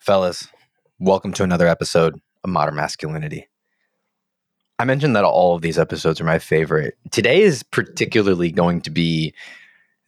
Fellas, welcome to another episode of Modern Masculinity. I mentioned that all of these episodes are my favorite. Today is particularly going to be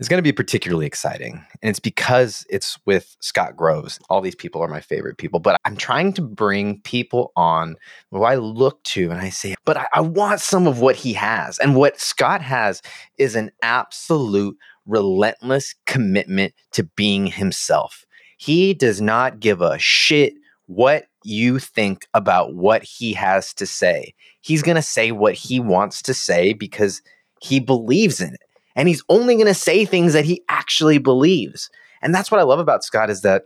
it's going to be particularly exciting. And it's because it's with Scott Groves. All these people are my favorite people, but I'm trying to bring people on who I look to and I say, but I, I want some of what he has. And what Scott has is an absolute relentless commitment to being himself. He does not give a shit what you think about what he has to say. He's going to say what he wants to say because he believes in it. And he's only going to say things that he actually believes. And that's what I love about Scott is that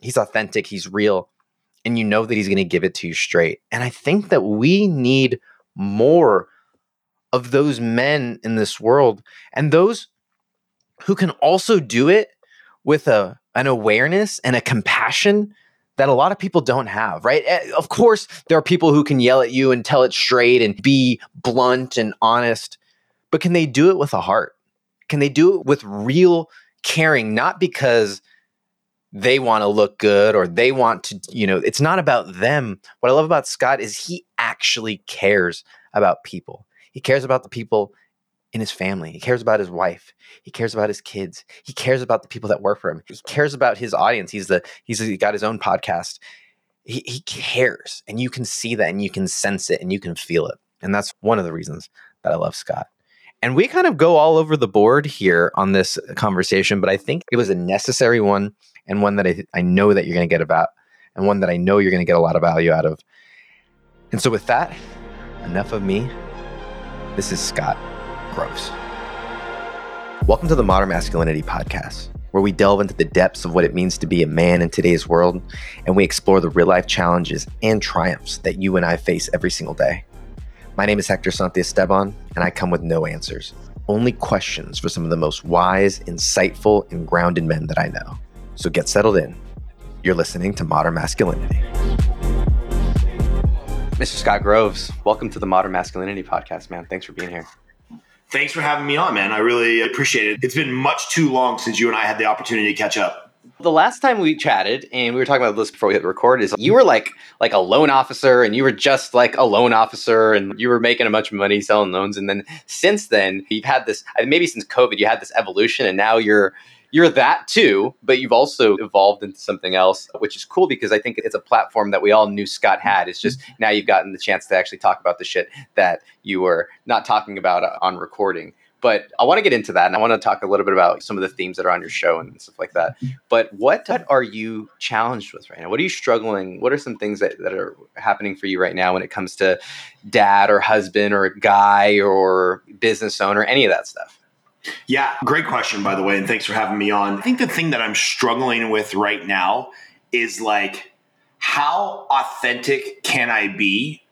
he's authentic, he's real, and you know that he's going to give it to you straight. And I think that we need more of those men in this world and those who can also do it with a an awareness and a compassion that a lot of people don't have, right? Eh, of course, there are people who can yell at you and tell it straight and be blunt and honest, but can they do it with a heart? Can they do it with real caring, not because they want to look good or they want to, you know, it's not about them. What I love about Scott is he actually cares about people. He cares about the people in his family. He cares about his wife. He cares about his kids. He cares about the people that work for him. He cares about his audience. He's the he's he got his own podcast. He, he cares, and you can see that, and you can sense it, and you can feel it, and that's one of the reasons that I love Scott. And we kind of go all over the board here on this conversation, but I think it was a necessary one and one that I, I know that you're going to get about and one that I know you're going to get a lot of value out of. And so, with that, enough of me. This is Scott Groves. Welcome to the Modern Masculinity Podcast, where we delve into the depths of what it means to be a man in today's world and we explore the real life challenges and triumphs that you and I face every single day. My name is Hector Santiesteban, and I come with no answers, only questions for some of the most wise, insightful, and grounded men that I know. So get settled in. You're listening to Modern Masculinity. Mr. Scott Groves, welcome to the Modern Masculinity Podcast, man. Thanks for being here. Thanks for having me on, man. I really appreciate it. It's been much too long since you and I had the opportunity to catch up. The last time we chatted, and we were talking about this before we hit record, is you were like like a loan officer, and you were just like a loan officer, and you were making a bunch of money selling loans. And then since then, you've had this maybe since COVID, you had this evolution, and now you're you're that too, but you've also evolved into something else, which is cool because I think it's a platform that we all knew Scott had. It's just mm-hmm. now you've gotten the chance to actually talk about the shit that you were not talking about uh, on recording. But I want to get into that and I want to talk a little bit about some of the themes that are on your show and stuff like that. Mm-hmm. But what are you challenged with right now? What are you struggling? What are some things that, that are happening for you right now when it comes to dad or husband or guy or business owner, any of that stuff? Yeah, great question, by the way. And thanks for having me on. I think the thing that I'm struggling with right now is like, how authentic can I be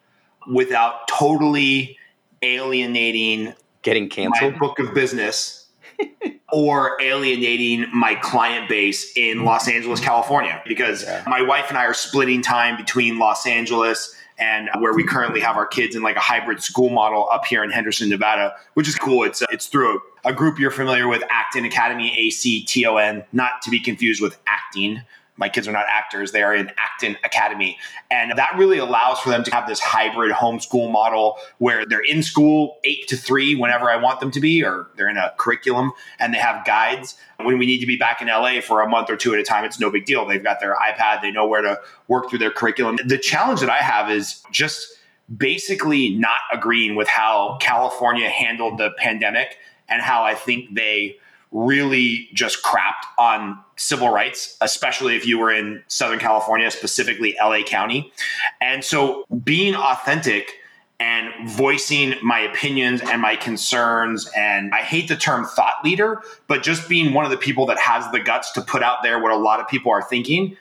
without totally alienating getting canceled my book of business or alienating my client base in Los Angeles, California, because yeah. my wife and I are splitting time between Los Angeles and where we currently have our kids in like a hybrid school model up here in Henderson, Nevada, which is cool. It's uh, it's through a, a group you're familiar with, Acton Academy, A C T O N, not to be confused with acting, my kids are not actors they are in acton academy. And that really allows for them to have this hybrid homeschool model where they're in school eight to three whenever i want them to be or they're in a curriculum and they have guides. When we need to be back in la for a month or two at a time it's no big deal. They've got their ipad they know where to work through their curriculum. The challenge that i have is just basically not agreeing with how california handled the pandemic and how i think they really just crapped on civil rights, especially if you were in Southern California, specifically LA County. And so being authentic and voicing my opinions and my concerns. And I hate the term thought leader, but just being one of the people that has the guts to put out there what a lot of people are thinking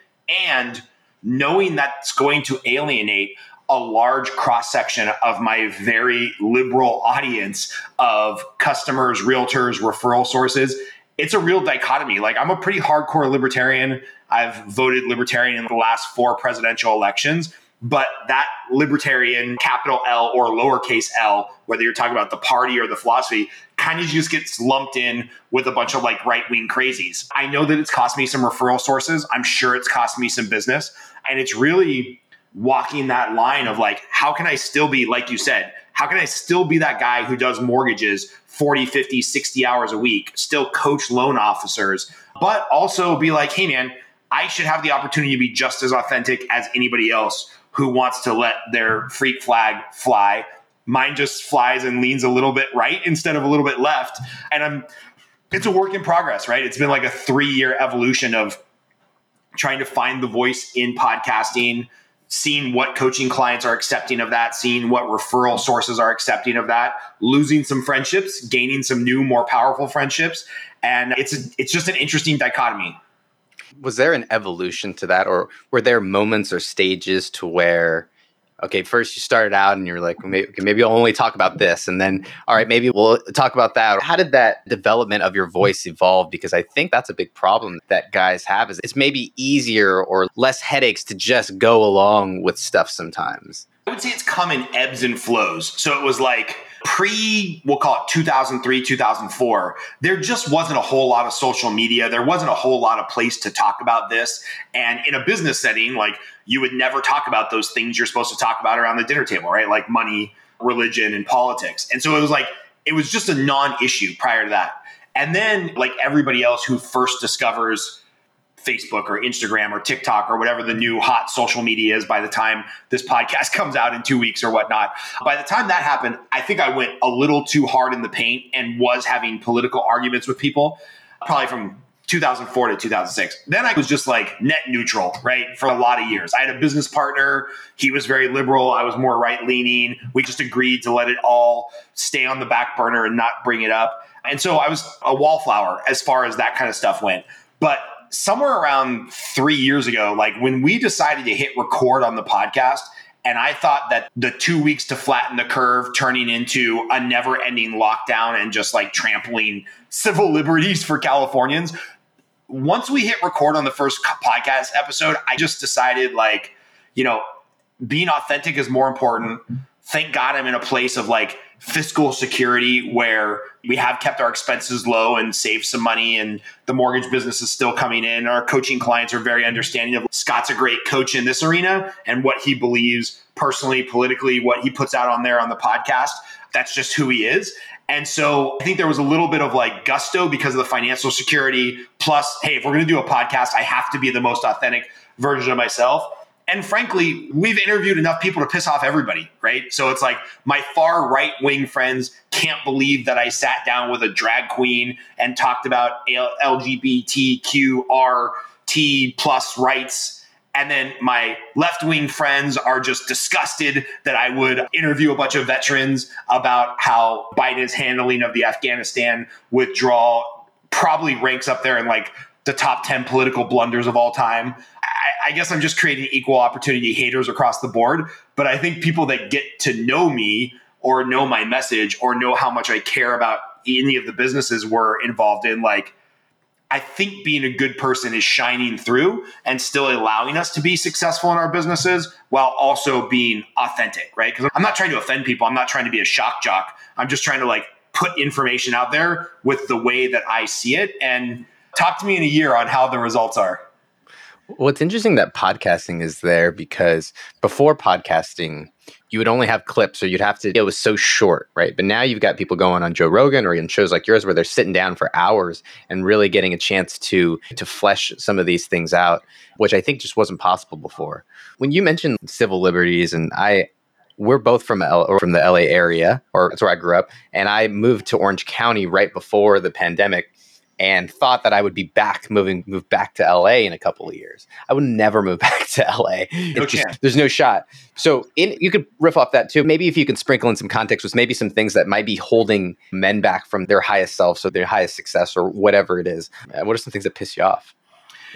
and knowing that's going to alienate a large cross section of my very liberal audience of customers, realtors, referral sources. It's a real dichotomy. Like, I'm a pretty hardcore libertarian. I've voted libertarian in the last four presidential elections. but that libertarian capital L or lowercase L, whether you're talking about the party or the philosophy, kind of just gets lumped in with a bunch of like right wing crazies. I know that it's cost me some referral sources. I'm sure it's cost me some business. And it's really walking that line of like, how can I still be, like you said, how can I still be that guy who does mortgages 40, 50, 60 hours a week, still coach loan officers, but also be like, hey, man, I should have the opportunity to be just as authentic as anybody else who wants to let their freak flag fly. Mine just flies and leans a little bit right instead of a little bit left. And I'm, it's a work in progress, right? It's been like a three year evolution of trying to find the voice in podcasting, seeing what coaching clients are accepting of that, seeing what referral sources are accepting of that, losing some friendships, gaining some new, more powerful friendships. And it's, a, it's just an interesting dichotomy was there an evolution to that or were there moments or stages to where okay first you started out and you're like maybe, maybe i'll only talk about this and then all right maybe we'll talk about that. How did that development of your voice evolve? Because i think that's a big problem that guys have is it's maybe easier or less headaches to just go along with stuff sometimes. I would say it's come in ebbs and flows. So it was like pre we'll call it 2003 2004 there just wasn't a whole lot of social media. There wasn't a whole lot of place to talk about this. And in a business setting like you would never talk about those things you're supposed to talk about around the dinner table right? Like money religion and politics. And so it was like it was just a non-issue prior to that. And then like everybody else who first discovers Facebook or Instagram or TikTok or whatever the new hot social media is by the time this podcast comes out in two weeks or whatnot. By the time that happened, I think I went a little too hard in the paint and was having political arguments with people, probably from 2004 to 2006. Then I was just like net neutral, right? For a lot of years. I had a business partner. He was very liberal. I was more right leaning. We just agreed to let it all stay on the back burner and not bring it up. And so I was a wallflower as far as that kind of stuff went. But somewhere around three years ago, like when we decided to hit record on the podcast, and I thought that the two weeks to flatten the curve turning into a never ending lockdown and just like trampling civil liberties for Californians. Once we hit record on the first podcast episode, I just decided like, you know, being authentic is more important. Thank God I'm in a place of like, fiscal security where we have kept our expenses low and saved some money and the mortgage business is still coming in. Our coaching clients are very understanding of Scott's a great coach in this arena and what he believes personally, politically, what he puts out on there on the podcast. That's just who he is. And so I think there was a little bit of like gusto because of the financial security. Plus, hey, if we're going to do a podcast, I have to be the most authentic version of myself. And frankly, we've interviewed enough people to piss off everybody, right? So it's like my far right wing friends can't believe that I sat down with a drag queen and talked about LGBTQRT plus rights. And then my left wing friends are just disgusted that I would interview a bunch of veterans about how Biden's handling of the Afghanistan withdrawal probably ranks up there in like the top 10 political blunders of all time. I, I, guess I'm just creating equal opportunity haters across the board. But I think people that get to know me or know my message or know how much I care about any of the businesses we're involved in, like, I think being a good person is shining through and still allowing us to be successful in our businesses while also being authentic, right? Because I'm not trying to offend people. I'm not trying to be a shock jock. I'm just trying to like put information out there with the way that I see it. And talk to me in a year on how the results are. Well, it's interesting that podcasting is there because before podcasting, you would only have clips or you'd have to, it was so short, right? But now you've got people going on Joe Rogan or in shows like yours where they're sitting down for hours and really getting a chance to, to flesh some of these things out, which I think just wasn't possible before. When you mentioned civil liberties and I, we're both from L- or from the LA area, or that's where I grew up, and I moved to Orange County right before the pandemic and thought that I would be back moving move back to LA in a couple of years. I would never move back to LA. Okay. Just, there's no shot. So in, you could riff off that too. Maybe if you can sprinkle in some context with maybe some things that might be holding men back from their highest self, so their highest success or whatever it is. Uh, what are some things that piss you off?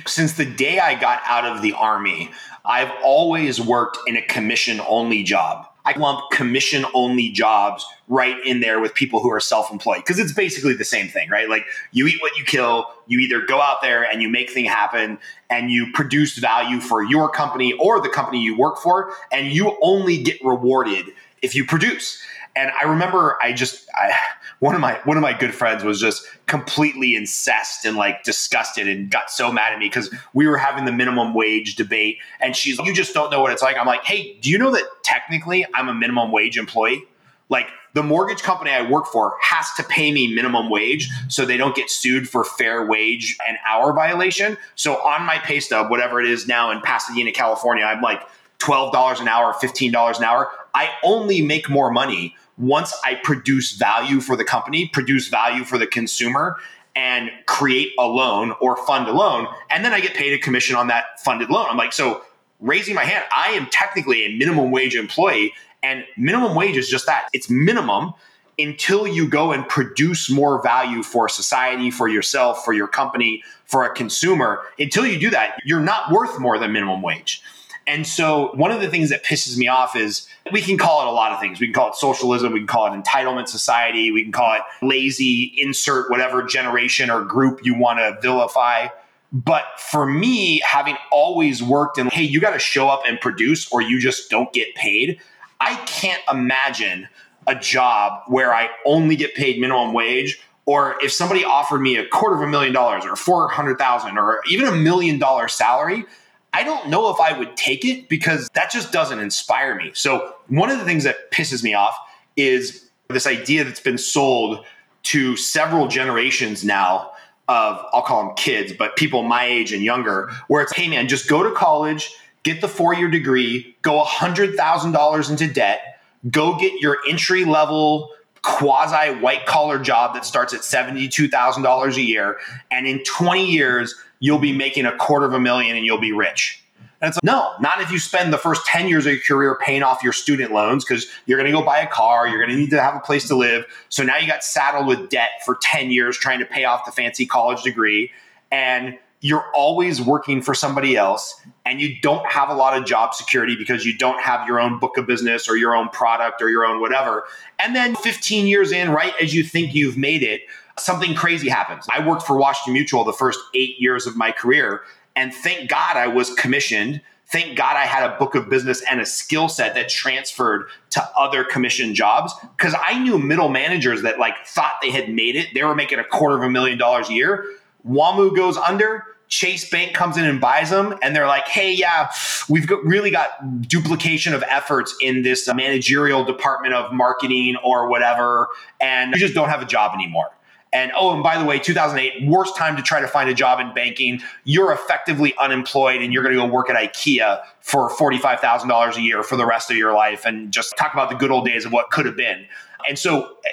Since the day I got out of the army, I've always worked in a commission only job. I lump commission only jobs right in there with people who are self employed because it's basically the same thing, right? Like you eat what you kill, you either go out there and you make things happen and you produce value for your company or the company you work for, and you only get rewarded if you produce. And I remember I just I, one of my one of my good friends was just completely incensed and like disgusted and got so mad at me because we were having the minimum wage debate and she's like, you just don't know what it's like. I'm like, hey, do you know that technically I'm a minimum wage employee? Like the mortgage company I work for has to pay me minimum wage so they don't get sued for fair wage and hour violation. So on my pay stub, whatever it is now in Pasadena, California, I'm like $12 an hour, $15 an hour. I only make more money once I produce value for the company, produce value for the consumer, and create a loan or fund a loan, and then I get paid a commission on that funded loan. I'm like, so raising my hand, I am technically a minimum wage employee, and minimum wage is just that it's minimum until you go and produce more value for society, for yourself, for your company, for a consumer. Until you do that, you're not worth more than minimum wage. And so, one of the things that pisses me off is we can call it a lot of things. We can call it socialism, we can call it entitlement society, we can call it lazy, insert whatever generation or group you want to vilify. But for me, having always worked in, hey, you got to show up and produce or you just don't get paid, I can't imagine a job where I only get paid minimum wage or if somebody offered me a quarter of a million dollars or 400,000 or even a million dollar salary, I don't know if I would take it because that just doesn't inspire me. So, one of the things that pisses me off is this idea that's been sold to several generations now of, I'll call them kids, but people my age and younger, where it's, hey man, just go to college, get the four year degree, go $100,000 into debt, go get your entry level quasi white collar job that starts at $72,000 a year. And in 20 years, you'll be making a quarter of a million and you'll be rich. And it's like, no, not if you spend the first 10 years of your career paying off your student loans because you're going to go buy a car, you're going to need to have a place to live. So now you got saddled with debt for 10 years trying to pay off the fancy college degree. And you're always working for somebody else and you don't have a lot of job security because you don't have your own book of business or your own product or your own whatever. And then 15 years in, right as you think you've made it, something crazy happens. I worked for Washington Mutual the first eight years of my career, and thank God I was commissioned. Thank God I had a book of business and a skill set that transferred to other commission jobs because I knew middle managers that like thought they had made it. They were making a quarter of a million dollars a year. WAMU goes under. Chase Bank comes in and buys them, and they're like, "Hey, yeah, we've got, really got duplication of efforts in this managerial department of marketing or whatever, and you just don't have a job anymore." And oh, and by the way, 2008, worst time to try to find a job in banking. You're effectively unemployed and you're going to go work at IKEA for $45,000 a year for the rest of your life and just talk about the good old days of what could have been. And so, eh,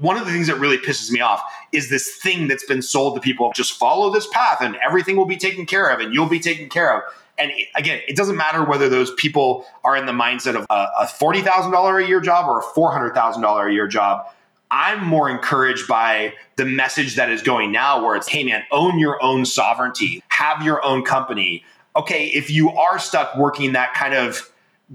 one of the things that really pisses me off is this thing that's been sold to people just follow this path and everything will be taken care of and you'll be taken care of. And again, it doesn't matter whether those people are in the mindset of a $40,000 a year job or a $400,000 a year job I'm more encouraged by the message that is going now, where it's, hey, man, own your own sovereignty, have your own company. Okay, if you are stuck working that kind of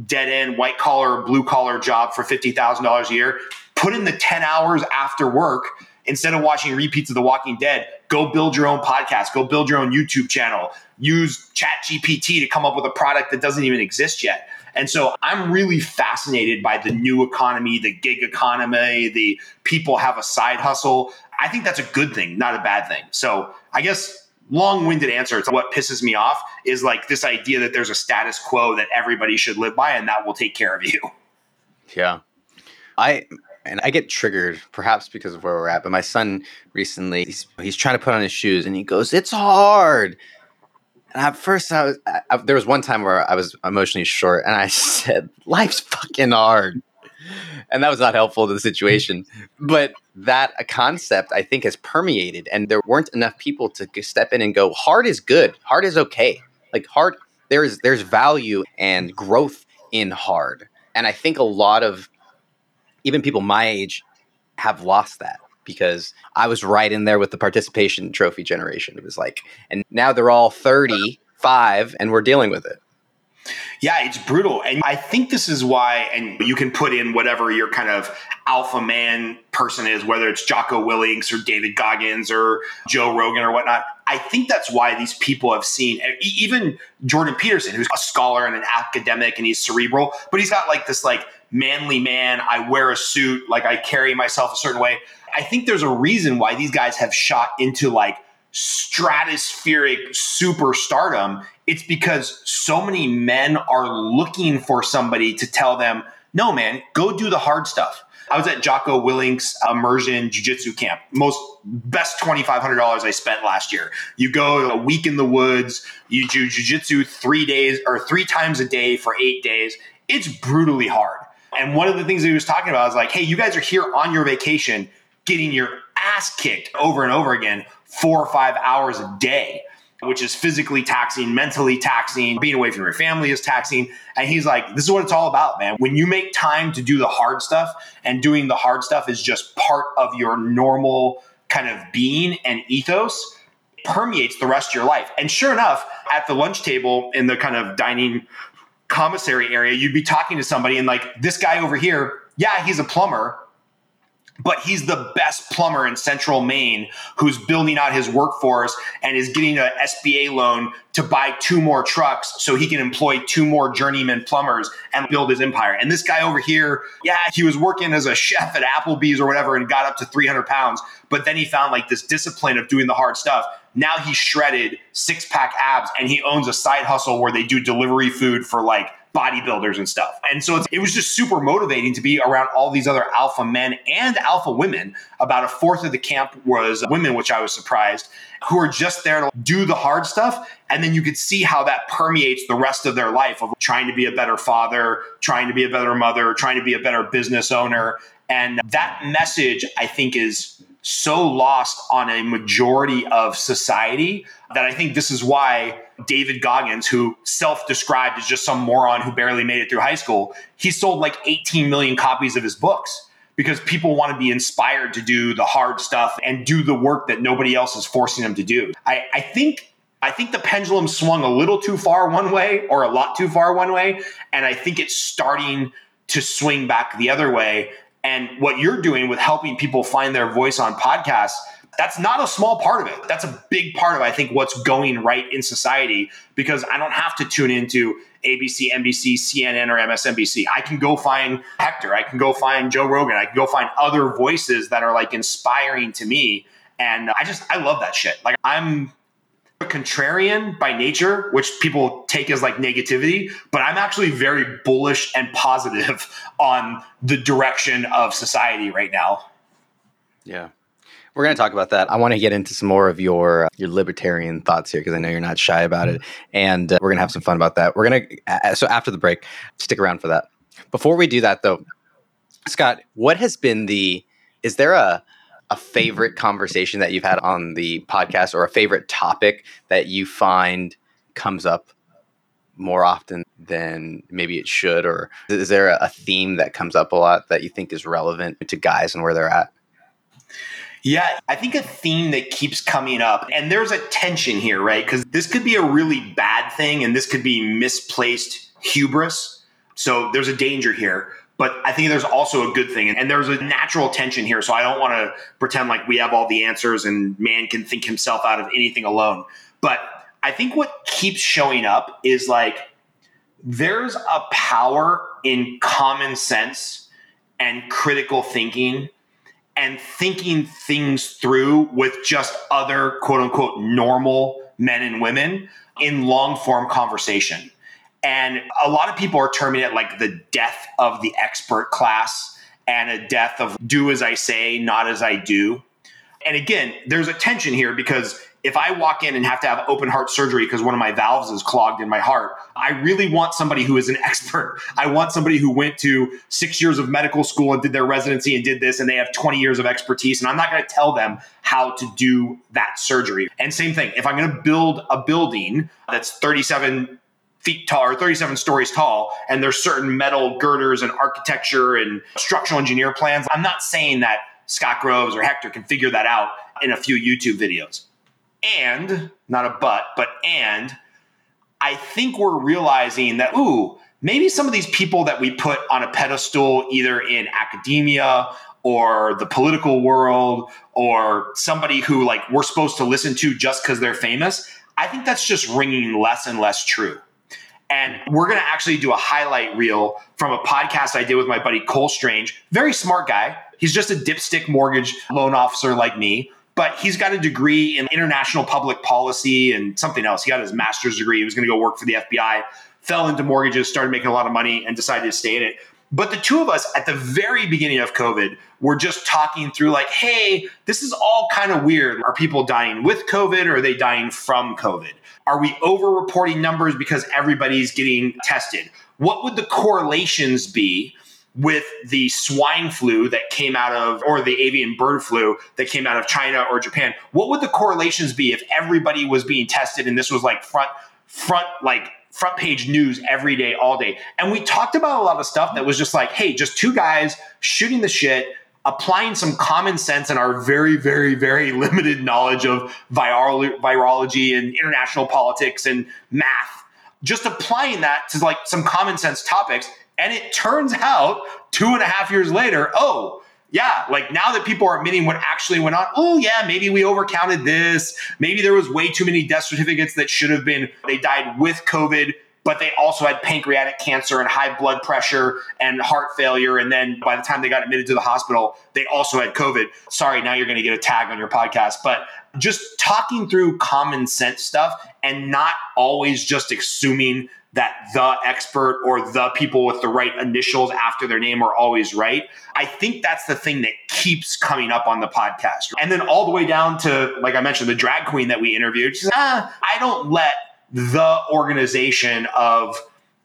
dead end, white collar, blue collar job for $50,000 a year, put in the 10 hours after work instead of watching repeats of The Walking Dead. Go build your own podcast, go build your own YouTube channel, use Chat GPT to come up with a product that doesn't even exist yet. And so I'm really fascinated by the new economy, the gig economy, the people have a side hustle. I think that's a good thing, not a bad thing. So I guess long-winded answer to what pisses me off is like this idea that there's a status quo that everybody should live by and that will take care of you. Yeah. I and I get triggered perhaps because of where we're at, but my son recently he's, he's trying to put on his shoes and he goes, "It's hard." And at first, I was I, there was one time where I was emotionally short, and I said, "Life's fucking hard," and that was not helpful to the situation. But that a concept I think has permeated, and there weren't enough people to step in and go, "Hard is good. Hard is okay. Like hard, there's there's value and growth in hard." And I think a lot of even people my age have lost that because I was right in there with the participation trophy generation. It was like, and now they're all 35 and we're dealing with it. Yeah, it's brutal. And I think this is why, and you can put in whatever your kind of alpha man person is, whether it's Jocko Willink or David Goggins or Joe Rogan or whatnot. I think that's why these people have seen, even Jordan Peterson, who's a scholar and an academic and he's cerebral, but he's got like this like manly man. I wear a suit, like I carry myself a certain way. I think there's a reason why these guys have shot into like stratospheric superstardom. It's because so many men are looking for somebody to tell them, no, man, go do the hard stuff. I was at Jocko Willink's immersion jiu-jitsu camp. Most best $2,500 I spent last year. You go a week in the woods, you do jiu-jitsu three days or three times a day for eight days. It's brutally hard. And one of the things he was talking about was like, hey, you guys are here on your vacation getting your ass kicked over and over again four or five hours a day, which is physically taxing, mentally taxing, being away from your family is taxing. And he's like, this is what it's all about, man. When you make time to do the hard stuff and doing the hard stuff is just part of your normal kind of being and ethos, permeates the rest of your life. And sure enough, at the lunch table in the kind of dining commissary area, you'd be talking to somebody and like this guy over here, yeah, he's a plumber, but he's the best plumber in central Maine who's building out his workforce and is getting an SBA loan to buy two more trucks so he can employ two more journeyman plumbers and build his empire. And this guy over here, yeah, he was working as a chef at Applebee's or whatever and got up to 300 pounds, but then he found like this discipline of doing the hard stuff. Now he's shredded six pack abs and he owns a side hustle where they do delivery food for like bodybuilders and stuff. And so it was just super motivating to be around all these other alpha men and alpha women. About a fourth of the camp was women, which I was surprised, who are just there to do the hard stuff. And then you could see how that permeates the rest of their life of trying to be a better father, trying to be a better mother, trying to be a better business owner. And that message, I think, is so lost on a majority of society that I think this is why David Goggins, who self described as just some moron who barely made it through high school, he sold like 18 million copies of his books because people want to be inspired to do the hard stuff and do the work that nobody else is forcing them to do. I, I think I think the pendulum swung a little too far one way or a lot too far one way. And I think it's starting to swing back the other way. And what you're doing with helping people find their voice on podcasts that's not a small part of it. That's a big part of, I think, what's going right in society because I don't have to tune into ABC, NBC, CNN, or MSNBC. I can go find Hector. I can go find Joe Rogan. I can go find other voices that are like inspiring to me. And I just, I love that shit. Like, I'm a contrarian by nature, which people take as like negativity, but I'm actually very bullish and positive on the direction of society right now. Yeah. We're going to talk about that. I want to get into some more of your uh, your libertarian thoughts here because I know you're not shy about it, and uh, we're going to have some fun about that. We're going to so after the break, stick around for that. Before we do that, though, Scott, what has been the? Is there a a favorite conversation that you've had on the podcast, or a favorite topic that you find comes up more often than maybe it should, or is there a theme that comes up a lot that you think is relevant to guys and where they're at? Yeah, I think a theme that keeps coming up, and there's a tension here, right? Because this could be a really bad thing and this could be misplaced hubris. So there's a danger here. But I think there's also a good thing. And there's a natural tension here. So I don't want to pretend like we have all the answers and man can think himself out of anything alone. But I think what keeps showing up is like there's a power in common sense and critical thinking and thinking things through with just other quote unquote normal men and women in long form conversation. And a lot of people are terming it like the death of the expert class and a death of do as I say, not as I do. And again, there's a tension here because if I walk in and have to have open heart surgery because one of my valves is clogged in my heart, I really want somebody who is an expert. I want somebody who went to six years of medical school and did their residency and did this, and they have 20 years of expertise. And I'm not going to tell them how to do that surgery. And same thing, if I'm going to build a building that's 37 feet tall or 37 stories tall, and there's certain metal girders and architecture and structural engineer plans, I'm not saying that Scott Groves or Hector can figure that out in a few YouTube videos. And, not a but, but and, I think we're realizing that, ooh, maybe some of these people that we put on a pedestal, either in academia or the political world or somebody who like we're supposed to listen to just because they're famous, I think that's just ringing less and less true. And we're going to actually do a highlight reel from a podcast I did with my buddy Cole Strange. Very smart guy. He's just a dipstick mortgage loan officer like me, but he's got a degree in international public policy and something else. He got his master's degree. He was going to go work for the FBI, fell into mortgages, started making a lot of money, and decided to stay in it. But the two of us at the very beginning of COVID were just talking through, like, hey, this is all kind of weird. Are people dying with COVID or are they dying from COVID? Are we over reporting numbers because everybody's getting tested? What would the correlations be with the swine flu that came out of, or the avian bird flu that came out of China or Japan? What would the correlations be if everybody was being tested and this was like front, front, like front page news every day, all day. And we talked about a lot of stuff that was just like, hey, just two guys shooting the shit, applying some common sense and our very, very, very limited knowledge of virology and international politics and math, just applying that to like some common sense topics. And it turns out two and a half years later, oh, yeah, like now that people are admitting what actually went on, oh yeah, maybe we overcounted this. Maybe there was way too many death certificates that should have been they died with COVID, but they also had pancreatic cancer and high blood pressure and heart failure. And then by the time they got admitted to the hospital, they also had COVID. Sorry, now you're going to get a tag on your podcast. But just talking through common sense stuff and not always just assuming that the expert or the people with the right initials after their name are always right. I think that's the thing that keeps coming up on the podcast. And then all the way down to, like I mentioned, the drag queen that we interviewed. She's ah, I don't let the organization of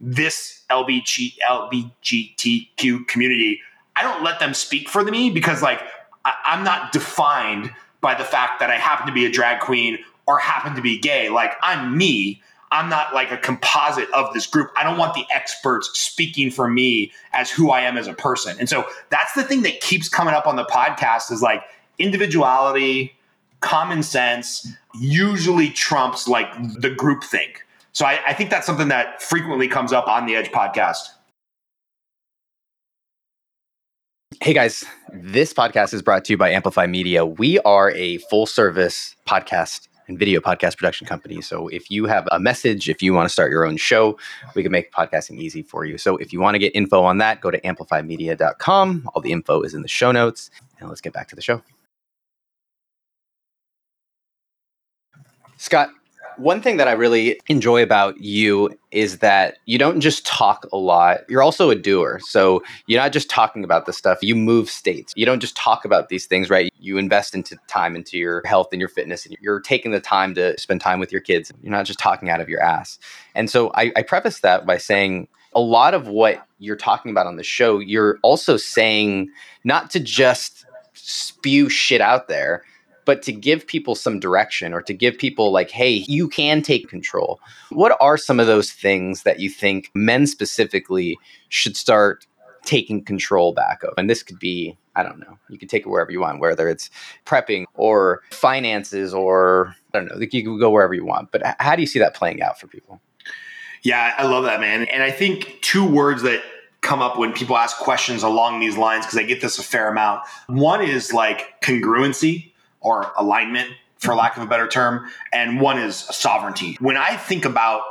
this LBG, LBGTQ community, I don't let them speak for me because, like, I, I'm not defined by the fact that I happen to be a drag queen or happen to be gay. Like, I'm me I'm not like a composite of this group. I don't want the experts speaking for me as who I am as a person. And so that's the thing that keeps coming up on the podcast is like individuality, common sense usually trumps like the group think. So I, I think that's something that frequently comes up on the Edge podcast. Hey guys, this podcast is brought to you by Amplify Media. We are a full service podcast and video podcast production company. So if you have a message, if you want to start your own show, we can make podcasting easy for you. So if you want to get info on that, go to amplifymedia.com. All the info is in the show notes. And let's get back to the show. Scott, one thing that I really enjoy about you is that you don't just talk a lot, you're also a doer. So you're not just talking about this stuff, you move states. You don't just talk about these things, right? You invest into time into your health and your fitness, and you're taking the time to spend time with your kids. You're not just talking out of your ass. And so I, I preface that by saying, a lot of what you're talking about on the show, you're also saying not to just spew shit out there, but to give people some direction or to give people like, hey, you can take control. What are some of those things that you think men specifically should start taking control back of? And this could be, I don't know, you can take it wherever you want, whether it's prepping or finances or I don't know, you can go wherever you want. But how do you see that playing out for people? Yeah, I love that, man. And I think two words that come up when people ask questions along these lines, because I get this a fair amount. One is like congruency or alignment, for mm-hmm. lack of a better term, and one is sovereignty. When I think about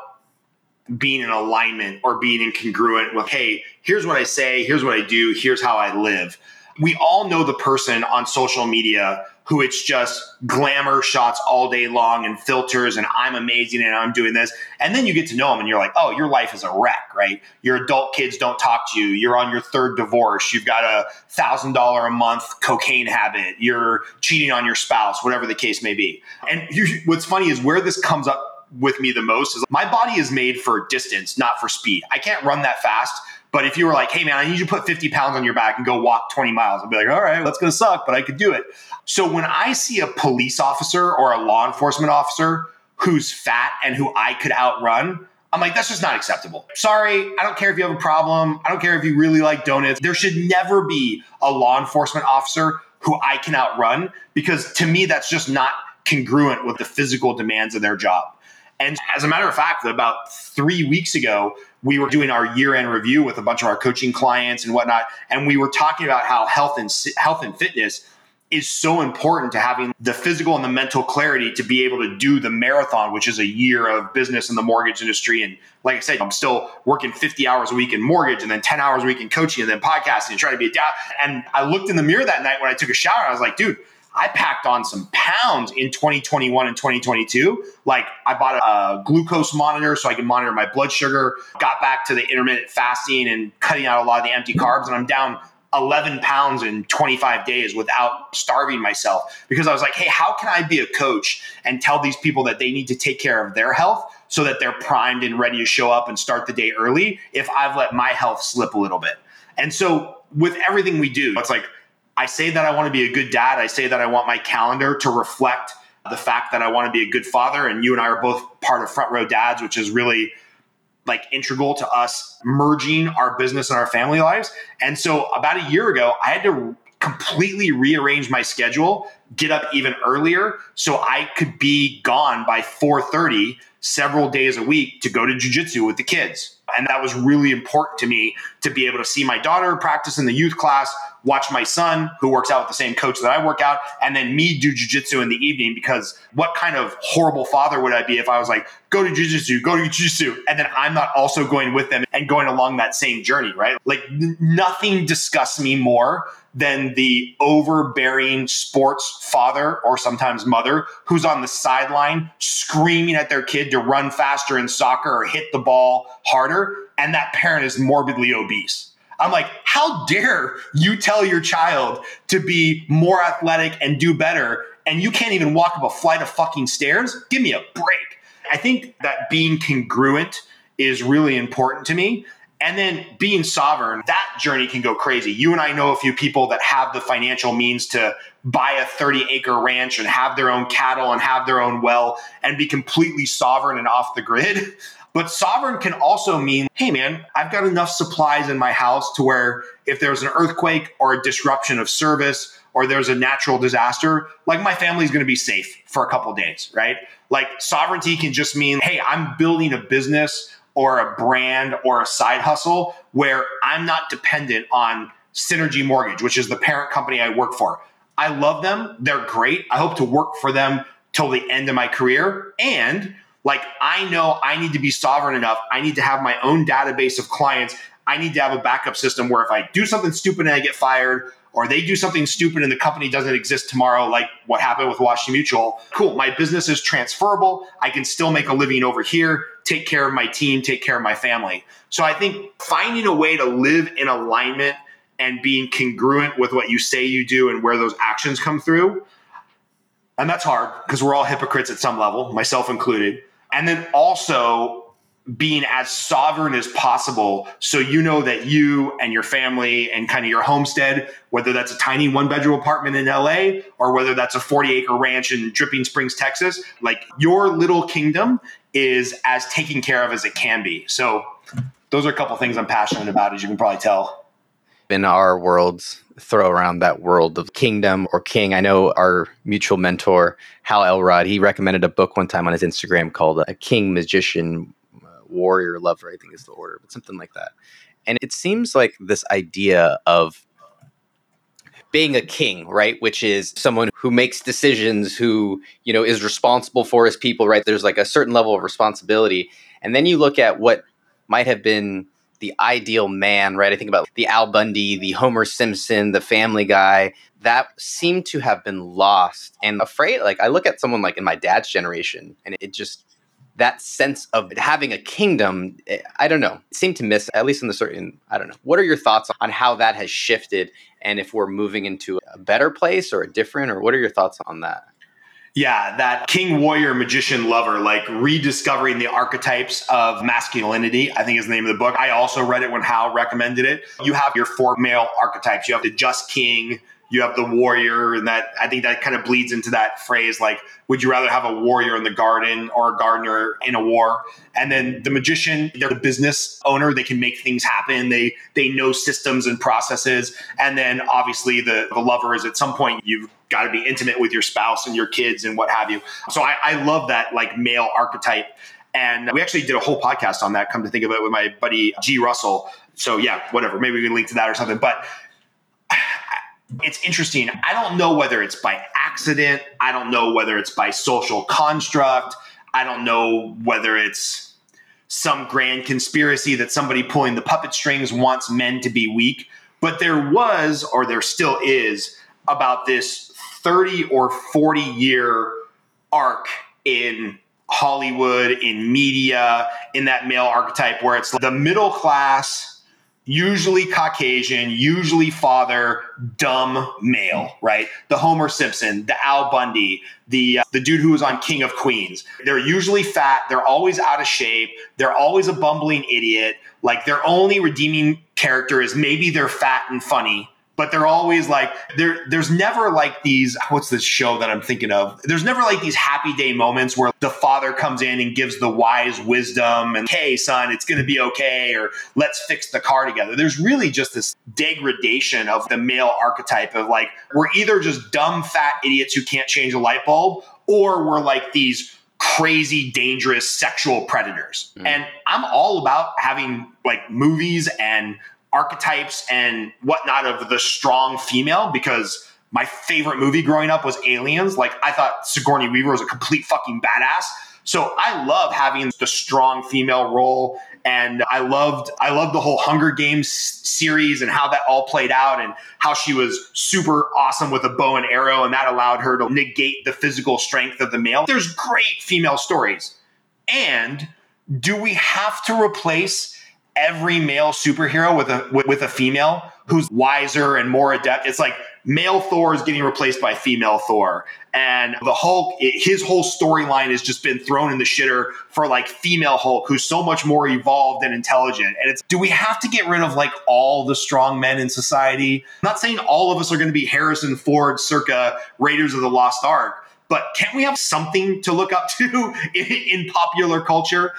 being in alignment or being incongruent with, hey, here's what I say, here's what I do, here's how I live. We all know the person on social media who it's just glamour shots all day long and filters and I'm amazing and I'm doing this. And then you get to know them and you're like, oh, your life is a wreck, right? Your adult kids don't talk to you. You're on your third divorce. You've got a thousand dollar a month cocaine habit. You're cheating on your spouse, whatever the case may be. And what's funny is where this comes up with me the most is my body is made for distance, not for speed. I can't run that fast. But if you were like, hey man, I need you to put 50 pounds on your back and go walk 20 miles, I'd be like, all right, that's gonna suck, but I could do it. So when I see a police officer or a law enforcement officer who's fat and who I could outrun, I'm like, that's just not acceptable. Sorry, I don't care if you have a problem. I don't care if you really like donuts. There should never be a law enforcement officer who I can outrun because to me, that's just not congruent with the physical demands of their job. And as a matter of fact, about three weeks ago, we were doing our year-end review with a bunch of our coaching clients and whatnot, and we were talking about how health and health and fitness is so important to having the physical and the mental clarity to be able to do the marathon, which is a year of business in the mortgage industry. And like I said, I'm still working 50 hours a week in mortgage and then 10 hours a week in coaching and then podcasting and trying to be a dad. And I looked in the mirror that night when I took a shower I was like, dude, I packed on some pounds in 2021 and 2022. Like I bought a glucose monitor so I can monitor my blood sugar, got back to the intermittent fasting and cutting out a lot of the empty carbs. And I'm down 11 pounds in 25 days without starving myself because I was like, hey, how can I be a coach and tell these people that they need to take care of their health so that they're primed and ready to show up and start the day early if I've let my health slip a little bit? And so with everything we do, it's like I say that I want to be a good dad. I say that I want my calendar to reflect the fact that I want to be a good father. And you and I are both part of Front Row Dads, which is really like integral to us merging our business and our family lives. And so about a year ago, I had to completely rearrange my schedule, get up even earlier so I could be gone by 4:30 several days a week to go to jujitsu with the kids. And that was really important to me to be able to see my daughter practice in the youth class, watch my son, who works out with the same coach that I work out, and then me do jujitsu in the evening. Because what kind of horrible father would I be if I was like, go to jujitsu, go to jujitsu, and then I'm not also going with them and going along that same journey, right? Like n- nothing disgusts me more than the overbearing sports father or sometimes mother who's on the sideline screaming at their kid to run faster in soccer or hit the ball harder, and that parent is morbidly obese. I'm like, how dare you tell your child to be more athletic and do better, and you can't even walk up a flight of fucking stairs? Give me a break. I think that being congruent is really important to me. And then being sovereign, that journey can go crazy. You and I know a few people that have the financial means to buy a 30 acre ranch and have their own cattle and have their own well and be completely sovereign and off the grid. But sovereign can also mean, hey man, I've got enough supplies in my house to where if there's an earthquake or a disruption of service or there's a natural disaster, like my family's going to be safe for a couple days, right? Like sovereignty can just mean, hey, I'm building a business or a brand or a side hustle where I'm not dependent on Synergy Mortgage, which is the parent company I work for. I love them. They're great. I hope to work for them till the end of my career. And like I know I need to be sovereign enough. I need to have my own database of clients. I need to have a backup system where if I do something stupid and I get fired, or they do something stupid and the company doesn't exist tomorrow, like what happened with Washington Mutual, cool. My business is transferable. I can still make a living over here, take care of my team, take care of my family. So I think finding a way to live in alignment and being congruent with what you say you do and where those actions come through. And that's hard because we're all hypocrites at some level, myself included and then also being as sovereign as possible. So you know that you and your family and kind of your homestead whether that's a tiny one bedroom apartment in LA or whether that's a 40 acre ranch in Dripping Springs Texas like your little kingdom is as taken care of as it can be. So those are a couple things I'm passionate about as you can probably tell. In our worlds throw around that world of kingdom or king. I know our mutual mentor, Hal Elrod, he recommended a book one time on his Instagram called A King Magician uh, Warrior Lover, I think is the order, but something like that. And it seems like this idea of being a king, right? Which is someone who makes decisions, who, you know, is responsible for his people, right? There's like a certain level of responsibility. And then you look at what might have been the ideal man, right? I think about the Al Bundy, the Homer Simpson, the Family Guy. That seemed to have been lost and afraid. Like I look at someone like in my dad's generation, and it just that sense of having a kingdom. Eh, I don't know. It seemed to miss at least in the certain. I don't know. What are your thoughts on how that has shifted, and if we're moving into a better place or a different, or what are your thoughts on that? Yeah, that king, warrior, magician, lover, like rediscovering the archetypes of masculinity, I think is the name of the book. I also read it when Hal recommended it. You have your four male archetypes. You have the just king, you have the warrior, and that I think that kind of bleeds into that phrase like, would you rather have a warrior in the garden or a gardener in a war? And then the magician, they're the business owner, they can make things happen. They they know systems and processes. And then obviously the, the lover is at some point you've got to be intimate with your spouse and your kids and what have you. So I, I love that like male archetype. And we actually did a whole podcast on that, come to think of it, with my buddy G. Russell. So yeah, whatever. Maybe we can link to that or something. But it's interesting. I don't know whether it's by accident. I don't know whether it's by social construct. I don't know whether it's some grand conspiracy that somebody pulling the puppet strings wants men to be weak. But there was, or there still is, about this 30 or 40 year arc in Hollywood, in media, in that male archetype where it's the middle class usually Caucasian, usually father, dumb male, right? The Homer Simpson, the Al Bundy, the uh, the dude who was on King of Queens. They're usually fat, they're always out of shape, they're always a bumbling idiot. Like their only redeeming character is maybe they're fat and funny, but they're always like there there's never like these what's this show that i'm thinking of? There's never like these happy day moments where the father comes in and gives the wise wisdom and hey son it's going to be okay or let's fix the car together. There's really just this degradation of the male archetype of like we're either just dumb fat idiots who can't change a light bulb or we're like these crazy dangerous sexual predators. Mm. and i'm all about having like movies and archetypes and whatnot of the strong female because my favorite movie growing up was Aliens. Like I thought Sigourney Weaver was a complete fucking badass. So I love having the strong female role and I loved I loved the whole Hunger Games series and how that all played out and how she was super awesome with a bow and arrow and that allowed her to negate the physical strength of the male. There's great female stories. And do we have to replace every male superhero with a with, with a female who's wiser and more adept. It's like male Thor is getting replaced by female Thor, and the Hulk, his whole storyline has just been thrown in the shitter for like female Hulk, who's so much more evolved and intelligent. And it's do we have to get rid of like all the strong men in society? I'm not saying all of us are going to be Harrison Ford, circa Raiders of the Lost Ark. But can't we have something to look up to in, in popular culture?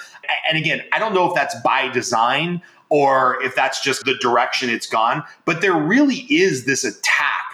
And again, I don't know if that's by design or if that's just the direction it's gone, but there really is this attack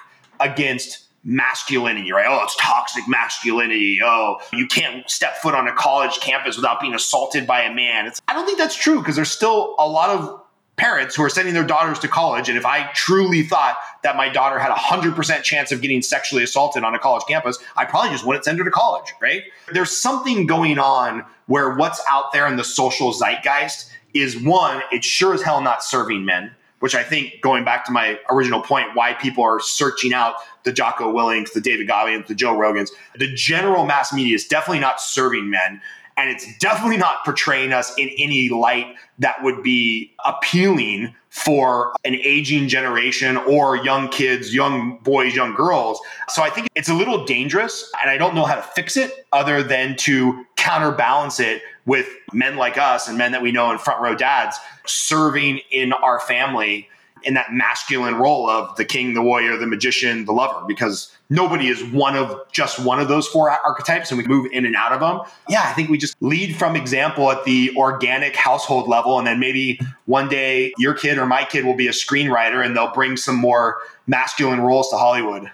against masculinity, right? Oh, it's toxic masculinity. Oh, you can't step foot on a college campus without being assaulted by a man. It's, I don't think that's true because there's still a lot of parents who are sending their daughters to college. And if I truly thought that my daughter had a 100% chance of getting sexually assaulted on a college campus, I probably just wouldn't send her to college, right? There's something going on where what's out there in the social zeitgeist is one, it's sure as hell not serving men, which I think going back to my original point, why people are searching out the Jocko Willinks, the David Goggins, the Joe Rogans, the general mass media is definitely not serving men and it's definitely not portraying us in any light that would be appealing for an aging generation or young kids, young boys, young girls. So I think it's a little dangerous, and I don't know how to fix it other than to counterbalance it with men like us and men that we know in front row dads serving in our family in that masculine role of the king, the warrior, the magician, the lover, because nobody is one of just one of those four archetypes and we move in and out of them. Yeah, I think we just lead from example at the organic household level. And then maybe one day your kid or my kid will be a screenwriter and they'll bring some more masculine roles to Hollywood.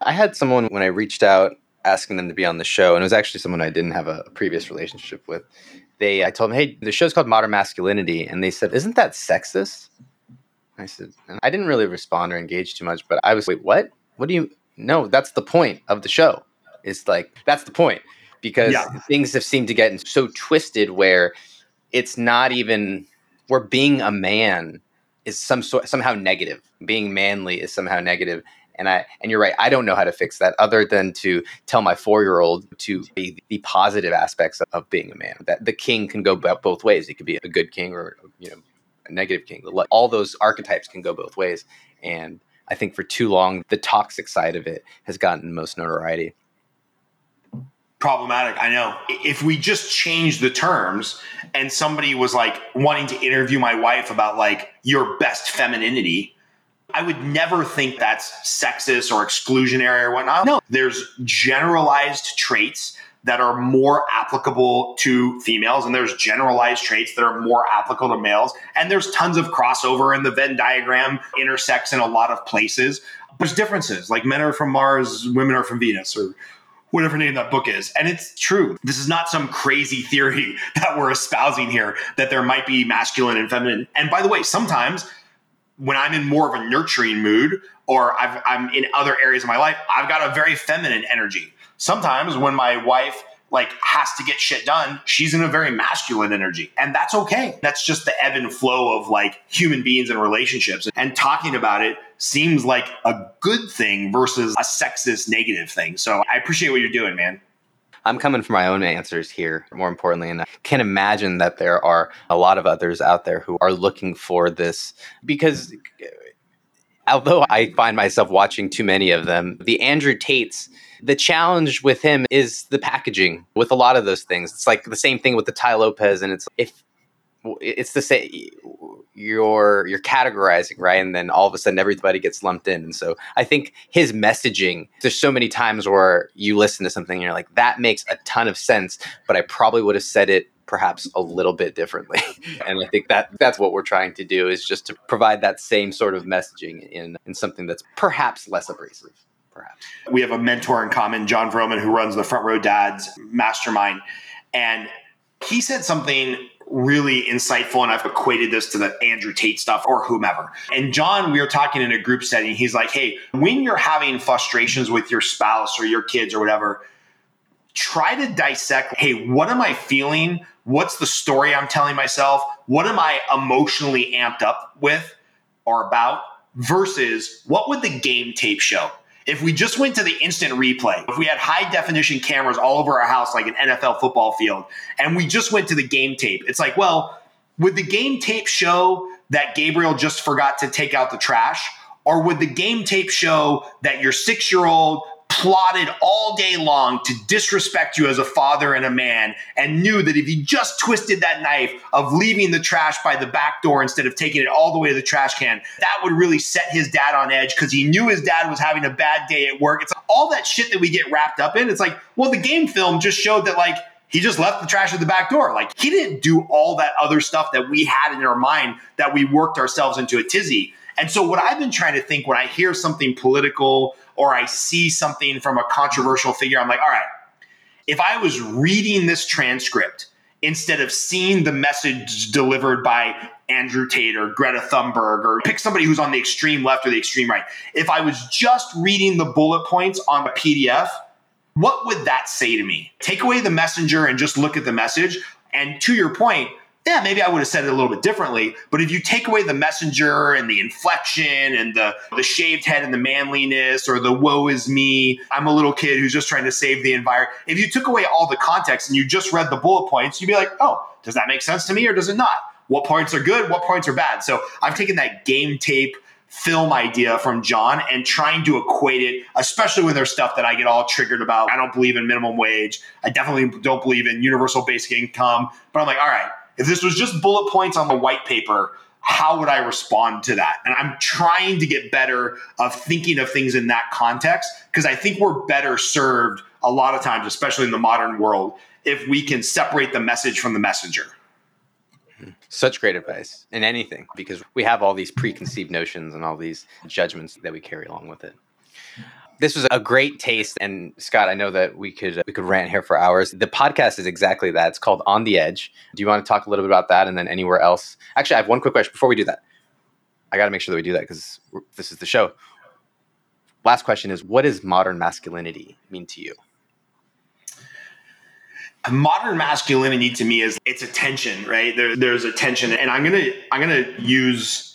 I had someone when I reached out asking them to be on the show, and it was actually someone I didn't have a previous relationship with. They, I told them, hey, the show's called Modern Masculinity, and they said, isn't that sexist? I said, I didn't really respond or engage too much, but I was, wait, what? What do you? No, that's the point of the show. It's like that's the point because yeah. things have seemed to get so twisted where it's not even where being a man is some sort somehow negative. Being manly is somehow negative. And I and you're right. I don't know how to fix that other than to tell my four year old to be the positive aspects of being a man. That the king can go both ways. He could be a good king or you know negative king. All those archetypes can go both ways. And I think for too long, the toxic side of it has gotten most notoriety. Problematic, I know. If we just change the terms and somebody was like wanting to interview my wife about like your best femininity, I would never think that's sexist or exclusionary or whatnot. No, there's generalized traits that are more applicable to females, and there's generalized traits that are more applicable to males. And there's tons of crossover, and the Venn diagram intersects in a lot of places. There's differences, like men are from Mars, women are from Venus, or whatever name that book is. And it's true. This is not some crazy theory that we're espousing here that there might be masculine and feminine. And by the way, sometimes when I'm in more of a nurturing mood or i am in other areas of my life, I've got a very feminine energy. Sometimes when my wife like has to get shit done, she's in a very masculine energy. And that's okay. That's just the ebb and flow of like human beings and relationships. And talking about it seems like a good thing versus a sexist negative thing. So I appreciate what you're doing, man. I'm coming for my own answers here, more importantly, and I can imagine that there are a lot of others out there who are looking for this because although I find myself watching too many of them, the Andrew Tates, the challenge with him is the packaging with a lot of those things. It's like the same thing with the Tai Lopez, and it's if it's the same you're you're categorizing right and then all of a sudden everybody gets lumped in and so i think his messaging there's so many times where you listen to something and you're like that makes a ton of sense but i probably would have said it perhaps a little bit differently and i think that that's what we're trying to do is just to provide that same sort of messaging in in something that's perhaps less abrasive perhaps we have a mentor in common Jon Vroman who runs the front row dads mastermind and he said something really insightful and I've equated this to the Andrew Tate stuff or whomever. And Jon, we were talking in a group setting. He's like, hey, when you're having frustrations with your spouse or your kids or whatever, try to dissect hey, what am I feeling? What's the story I'm telling myself? What am I emotionally amped up with or about? Versus what would the game tape show? If we just went to the instant replay, if we had high definition cameras all over our house like an NFL football field, and we just went to the game tape, it's like, well, would the game tape show that Gabriel just forgot to take out the trash? Or would the game tape show that your six year old plotted all day long to disrespect you as a father and a man and knew that if he just twisted that knife of leaving the trash by the back door instead of taking it all the way to the trash can, that would really set his dad on edge because he knew his dad was having a bad day at work. It's all that shit that we get wrapped up in. It's like, well, the game film just showed that like he just left the trash at the back door. Like he didn't do all that other stuff that we had in our mind that we worked ourselves into a tizzy. And so what I've been trying to think when I hear something political or I see something from a controversial figure, I'm like, all right, if I was reading this transcript instead of seeing the message delivered by Andrew Tate or Greta Thunberg or pick somebody who's on the extreme left or the extreme right, if I was just reading the bullet points on a PDF, what would that say to me? Take away the messenger and just look at the message. And to your point, yeah, maybe I would have said it a little bit differently. But if you take away the messenger and the inflection and the, the shaved head and the manliness or the woe is me, I'm a little kid who's just trying to save the environment. If you took away all the context and you just read the bullet points, you'd be like, oh, does that make sense to me or does it not? What points are good? What points are bad? So I've taken that game tape film idea from Jon and trying to equate it, especially when there's stuff that I get all triggered about. I don't believe in minimum wage. I definitely don't believe in universal basic income. But I'm like, all right, if this was just bullet points on the white paper, how would I respond to that? And I'm trying to get better of thinking of things in that context because I think we're better served a lot of times, especially in the modern world, if we can separate the message from the messenger. Such great advice in anything because we have all these preconceived notions and all these judgments that we carry along with it this was a great taste and scott i know that we could we could rant here for hours. The podcast is exactly that. It's called on the edge. Do you want to talk a little bit about that and then anywhere else? Actually i have one quick question before we do that. I got to make sure that we do that because this is the show. Last question is what does modern masculinity mean to you? Modern masculinity to me is it's a tension right? There, there's tension, and i'm gonna i'm gonna use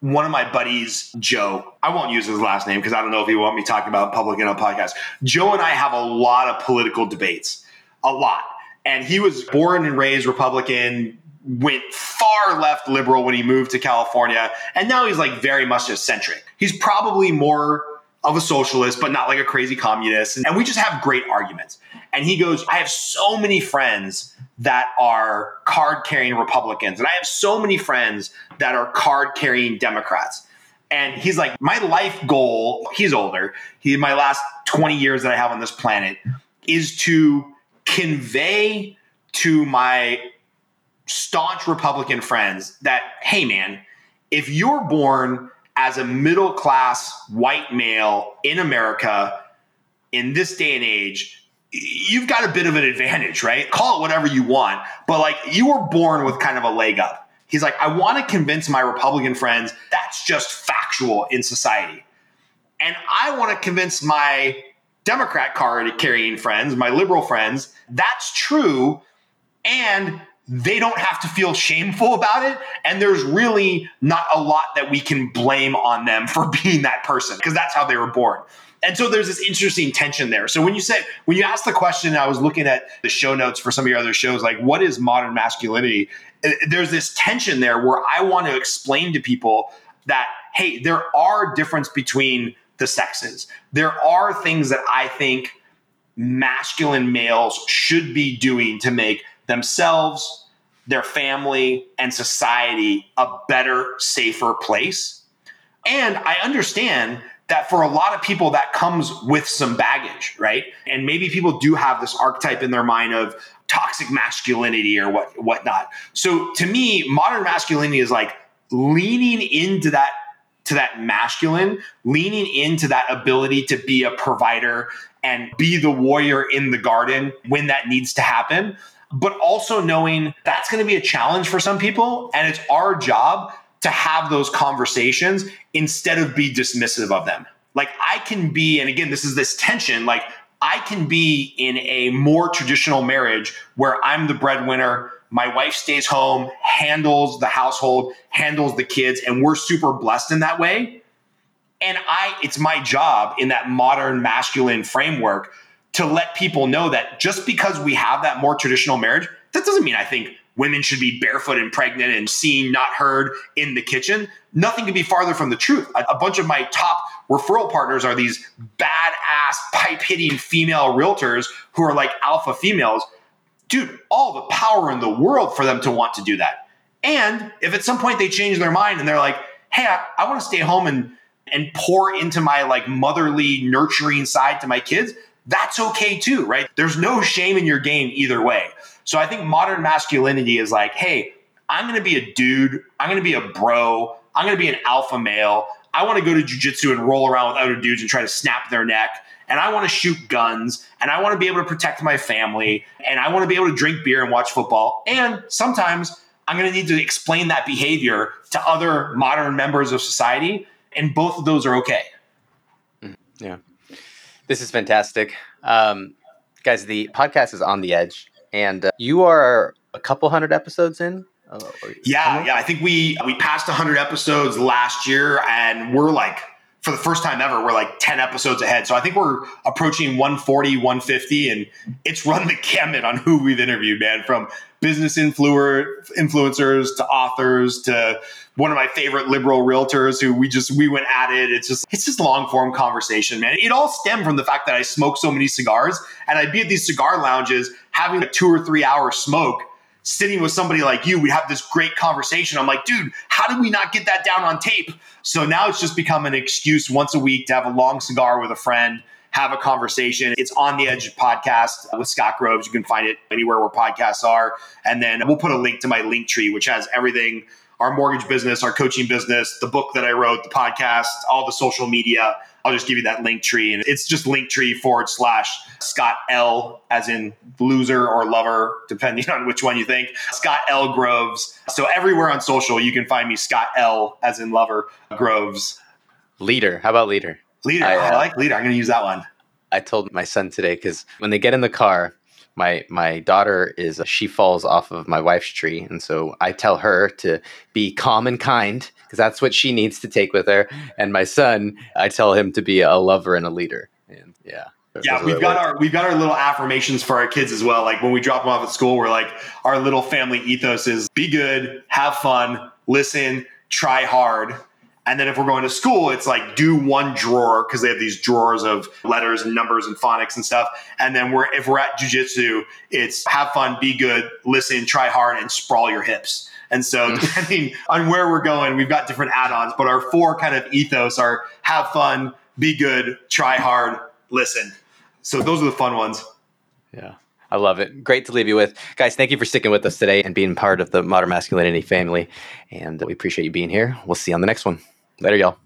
one of my buddies, Joe, I won't use his last name because I don't know if he want me talking about public in a podcast. Joe and I have a lot of political debates, a lot. And he was born and raised Republican, went far left liberal when he moved to California, and now he's like very much eccentric. He's probably more of a socialist, but not like a crazy communist. And we just have great arguments. And he goes, I have so many friends that are card carrying Republicans, and I have so many friends that are card carrying Democrats. And he's like, my life goal, he's older. He my last 20 years that I have on this planet is to convey to my staunch Republican friends that, hey man, if you're born as a middle class white male in America in this day and age, you've got a bit of an advantage, right? Call it whatever you want, but like you were born with kind of a leg up. He's like, I want to convince my Republican friends that's just factual in society. And I want to convince my Democrat card carrying friends, my liberal friends, that's true. And they don't have to feel shameful about it. And there's really not a lot that we can blame on them for being that person because that's how they were born. And so there's this interesting tension there. So when you said, when you asked the question, I was looking at the show notes for some of your other shows, like what is modern masculinity? Uh, there's this tension there where I want to explain to people that, hey, there are difference between the sexes. There are things that I think masculine males should be doing to make themselves, their family, and society a better, safer place. And I understand that for a lot of people that comes with some baggage, right? And maybe people do have this archetype in their mind of toxic masculinity or what whatnot. So to me, modern masculinity is like leaning into that to that masculine, leaning into that ability to be a provider and be the warrior in the garden when that needs to happen but also knowing that's going to be a challenge for some people. And it's our job to have those conversations instead of be dismissive of them. Like I can be, and again, this is this tension, like I can be in a more traditional marriage where I'm the breadwinner, my wife stays home, handles the household, handles the kids, and we're super blessed in that way. And I, it's my job in that modern masculine framework to let people know that just because we have that more traditional marriage, that doesn't mean I think women should be barefoot and pregnant and seen, not heard in the kitchen. Nothing could be farther from the truth. A, bunch of my top referral partners are these badass, pipe hitting female realtors who are like alpha females. Dude, all the power in the world for them to want to do that. And if at some point they change their mind and they're like, hey, I, I want to stay home and and pour into my like motherly nurturing side to my kids that's okay too, right? There's no shame in your game either way. So I think modern masculinity is like, hey, I'm going to be a dude. I'm going to be a bro. I'm going to be an alpha male. I want to go to jujitsu and roll around with other dudes and try to snap their neck. And I want to shoot guns and I want to be able to protect my family and I want to be able to drink beer and watch football. And sometimes I'm going to need to explain that behavior to other modern members of society. And both of those are okay. This is fantastic. Um, guys, the podcast is on the edge, and uh, you are a couple hundred episodes in. Uh, yeah, yeah. I think we we passed 100 episodes last year, and we're like for the first time ever, we're like 10 episodes ahead. So I think we're approaching 140, 150, and it's run the gamut on who we've interviewed, man, from business influer, influencers to authors to one of my favorite liberal realtors who we just we went at it. It's just it's just long form conversation, man. It all stemmed from the fact that I smoke so many cigars and I'd be at these cigar lounges having a two or three hour smoke sitting with somebody like you, we have this great conversation. I'm like, dude, how did we not get that down on tape? So now it's just become an excuse once a week to have a long cigar with a friend, have a conversation. It's on the edge podcast with Scott Groves. You can find it anywhere where podcasts are. And then we'll put a link to my link tree, which has everything our mortgage business, our coaching business, the book that I wrote, the podcast, all the social media. I'll just give you that link tree. And it's just link tree forward slash Scott L, as in loser or lover, depending on which one you think. Scott L Groves. So everywhere on social, you can find me Scott L, as in lover, Groves. Leader. How about leader? Leader. I, uh, I like leader. I'm going to use that one. I told my son today because when they get in the car, my my daughter is she falls off of my wife's tree. And so i tell her to be calm and kind because that's what she needs to take with her. And my son i tell him to be a lover and a leader. And yeah yeah we've got our we've got our little affirmations for our kids as well. Like when we drop them off at school we're like our little family ethos is be good have fun listen try hard and then if we're going to school, it's like do one drawer because they have these drawers of letters and numbers and phonics and stuff. And then we're if we're at jujitsu, it's have fun, be good, listen, try hard, and sprawl your hips. And so, depending on where we're going, we've got different add ons, but our four kind of ethos are have fun, be good, try hard, listen. So, those are the fun ones. Yeah. I love it. Great to leave you with. Guys, thank you for sticking with us today and being part of the Modern Masculinity family. And we appreciate you being here. We'll see you on the next one. Later, y'all.